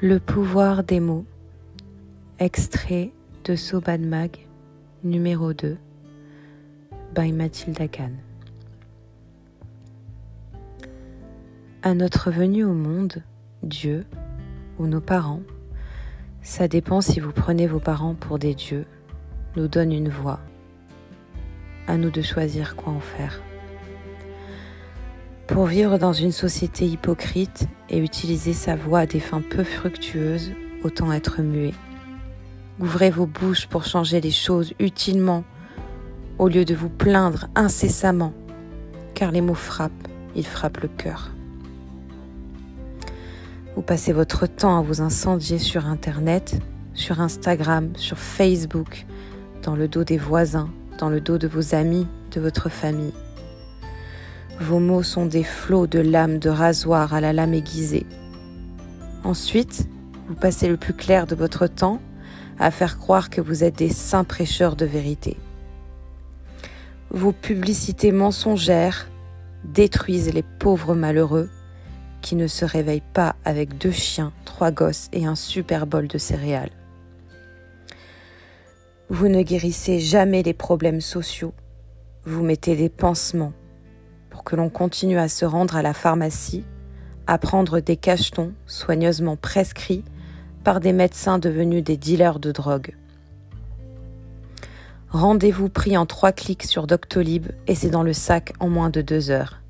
Le pouvoir des mots. Extrait de Soban Mag, numéro 2, by Mathilda Kahn. À notre venue au monde, Dieu ou nos parents, ça dépend si vous prenez vos parents pour des dieux, nous donne une voix. À nous de choisir quoi en faire. Pour vivre dans une société hypocrite et utiliser sa voix à des fins peu fructueuses, autant être muet. Ouvrez vos bouches pour changer les choses utilement, au lieu de vous plaindre incessamment, car les mots frappent, ils frappent le cœur. Vous passez votre temps à vous incendier sur Internet, sur Instagram, sur Facebook, dans le dos des voisins, dans le dos de vos amis, de votre famille. Vos mots sont des flots de lames de rasoir à la lame aiguisée. Ensuite, vous passez le plus clair de votre temps à faire croire que vous êtes des saints prêcheurs de vérité. Vos publicités mensongères détruisent les pauvres malheureux qui ne se réveillent pas avec deux chiens, trois gosses et un super bol de céréales. Vous ne guérissez jamais les problèmes sociaux. Vous mettez des pansements que l'on continue à se rendre à la pharmacie, à prendre des cachetons soigneusement prescrits par des médecins devenus des dealers de drogue. Rendez-vous pris en trois clics sur Doctolib et c'est dans le sac en moins de deux heures.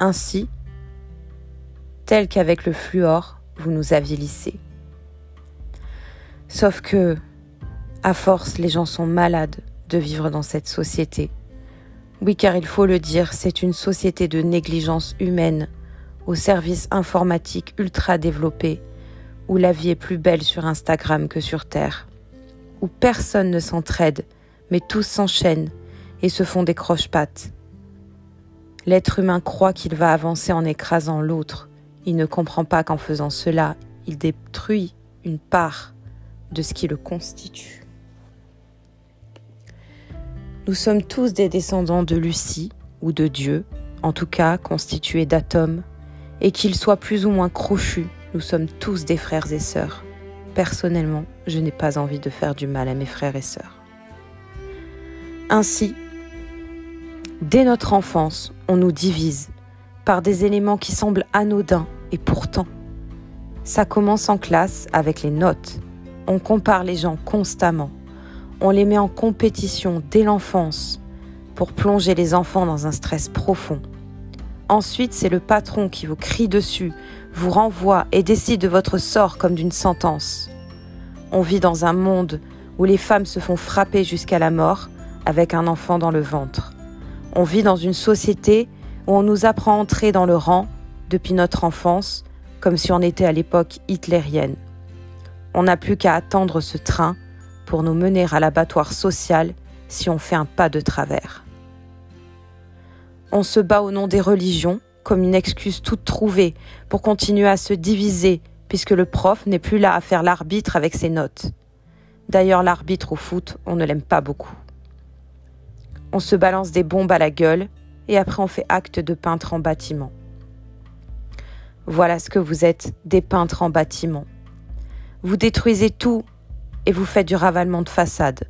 Ainsi, tel qu'avec le fluor, vous nous aviez lissé. Sauf que, à force, les gens sont malades de vivre dans cette société oui, car il faut le dire, c'est une société de négligence humaine, au service informatique ultra développé, où la vie est plus belle sur Instagram que sur Terre, où personne ne s'entraide, mais tous s'enchaînent et se font des croche-pattes. L'être humain croit qu'il va avancer en écrasant l'autre. Il ne comprend pas qu'en faisant cela, il détruit une part de ce qui le constitue. Nous sommes tous des descendants de Lucie ou de Dieu, en tout cas constitués d'atomes, et qu'ils soient plus ou moins crochus, nous sommes tous des frères et sœurs. Personnellement, je n'ai pas envie de faire du mal à mes frères et sœurs. Ainsi, dès notre enfance, on nous divise par des éléments qui semblent anodins et pourtant, ça commence en classe avec les notes. On compare les gens constamment on les met en compétition dès l'enfance pour plonger les enfants dans un stress profond. Ensuite, c'est le patron qui vous crie dessus, vous renvoie et décide de votre sort comme d'une sentence. On vit dans un monde où les femmes se font frapper jusqu'à la mort avec un enfant dans le ventre. On vit dans une société où on nous apprend à entrer dans le rang depuis notre enfance comme si on était à l'époque hitlérienne. On n'a plus qu'à attendre ce train pour nous mener à l'abattoir social si on fait un pas de travers. On se bat au nom des religions comme une excuse toute trouvée pour continuer à se diviser puisque le prof n'est plus là à faire l'arbitre avec ses notes. D'ailleurs, l'arbitre au foot, on ne l'aime pas beaucoup. On se balance des bombes à la gueule et après on fait acte de peintre en bâtiment. Voilà ce que vous êtes, des peintres en bâtiment. Vous détruisez tout et vous faites du ravalement de façade.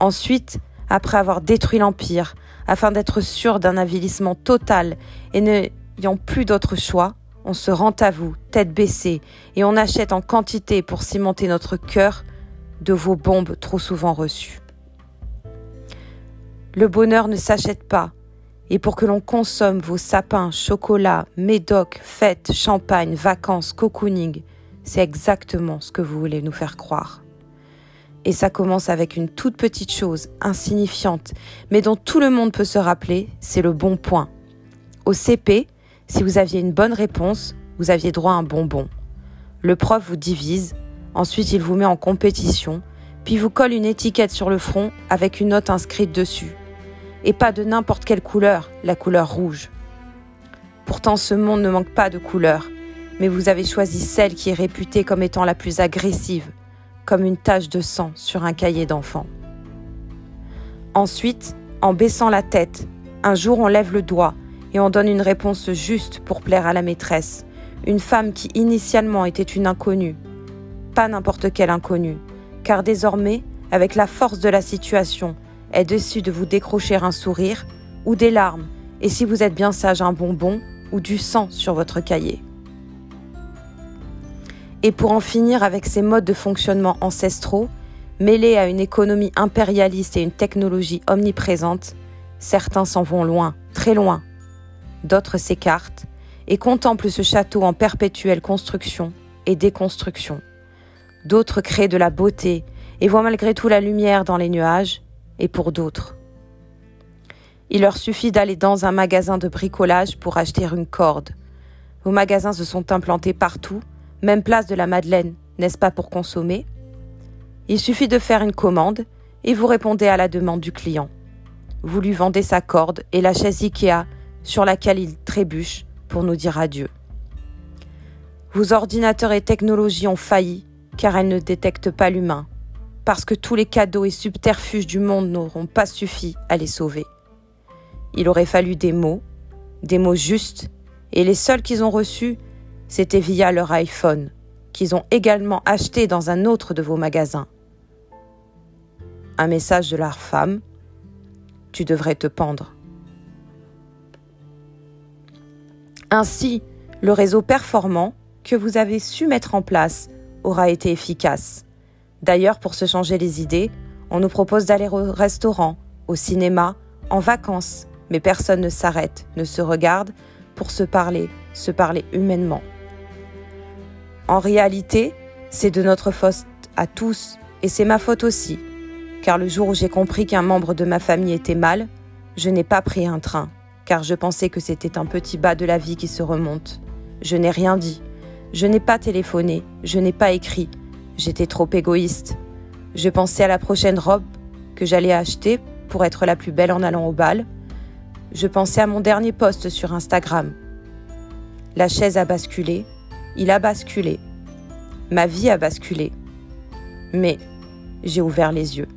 Ensuite, après avoir détruit l'Empire, afin d'être sûr d'un avilissement total et n'ayant plus d'autre choix, on se rend à vous, tête baissée, et on achète en quantité pour cimenter notre cœur de vos bombes trop souvent reçues. Le bonheur ne s'achète pas, et pour que l'on consomme vos sapins, chocolat, médoc, fêtes, champagne, vacances, cocooning, c'est exactement ce que vous voulez nous faire croire. Et ça commence avec une toute petite chose, insignifiante, mais dont tout le monde peut se rappeler, c'est le bon point. Au CP, si vous aviez une bonne réponse, vous aviez droit à un bonbon. Le prof vous divise, ensuite il vous met en compétition, puis vous colle une étiquette sur le front avec une note inscrite dessus. Et pas de n'importe quelle couleur, la couleur rouge. Pourtant ce monde ne manque pas de couleurs, mais vous avez choisi celle qui est réputée comme étant la plus agressive, comme une tache de sang sur un cahier d'enfant. Ensuite, en baissant la tête, un jour on lève le doigt et on donne une réponse juste pour plaire à la maîtresse, Une femme qui initialement était une inconnue. Pas n'importe quelle inconnue, car désormais, avec la force de la situation, elle décide de vous décrocher un sourire ou des larmes, et si vous êtes bien sage, un bonbon ou du sang sur votre cahier. Et pour en finir avec ces modes de fonctionnement ancestraux, mêlés à une économie impérialiste et une technologie omniprésente, certains s'en vont loin, très loin. D'autres s'écartent et contemplent ce château en perpétuelle construction et déconstruction. D'autres créent de la beauté et voient malgré tout la lumière dans les nuages, et pour d'autres. Il leur suffit d'aller dans un magasin de bricolage pour acheter une corde. Vos magasins se sont implantés partout, même place de la Madeleine, n'est-ce pas pour consommer? Il suffit de faire une commande et vous répondez à la demande du client. Vous lui vendez sa corde et la chaise Ikea sur laquelle il trébuche pour nous dire adieu. Vos ordinateurs et technologies ont failli car elles ne détectent pas l'humain, parce que tous les cadeaux et subterfuges du monde n'auront pas suffi à les sauver. Il aurait fallu des mots, des mots justes, et les seuls qu'ils ont reçus, c'était via leur iPhone, qu'ils ont également acheté dans un autre de vos magasins. Un message de leur femme, tu devrais te pendre. Ainsi, le réseau performant que vous avez su mettre en place aura été efficace. D'ailleurs, pour se changer les idées, on nous propose d'aller au restaurant, au cinéma, en vacances, mais personne ne s'arrête, ne se regarde pour se parler, se parler humainement. En réalité, c'est de notre faute à tous, et c'est ma faute aussi, car le jour où j'ai compris qu'un membre de ma famille était mal, je n'ai pas pris un train, car je pensais que c'était un petit bas de la vie qui se remonte. Je n'ai rien dit, je n'ai pas téléphoné, je n'ai pas écrit, j'étais trop égoïste. Je pensais à la prochaine robe que j'allais acheter pour être la plus belle en allant au bal. Je pensais à mon dernier post sur Instagram. La chaise a basculé, il a basculé, ma vie a basculé. Mais j'ai ouvert les yeux.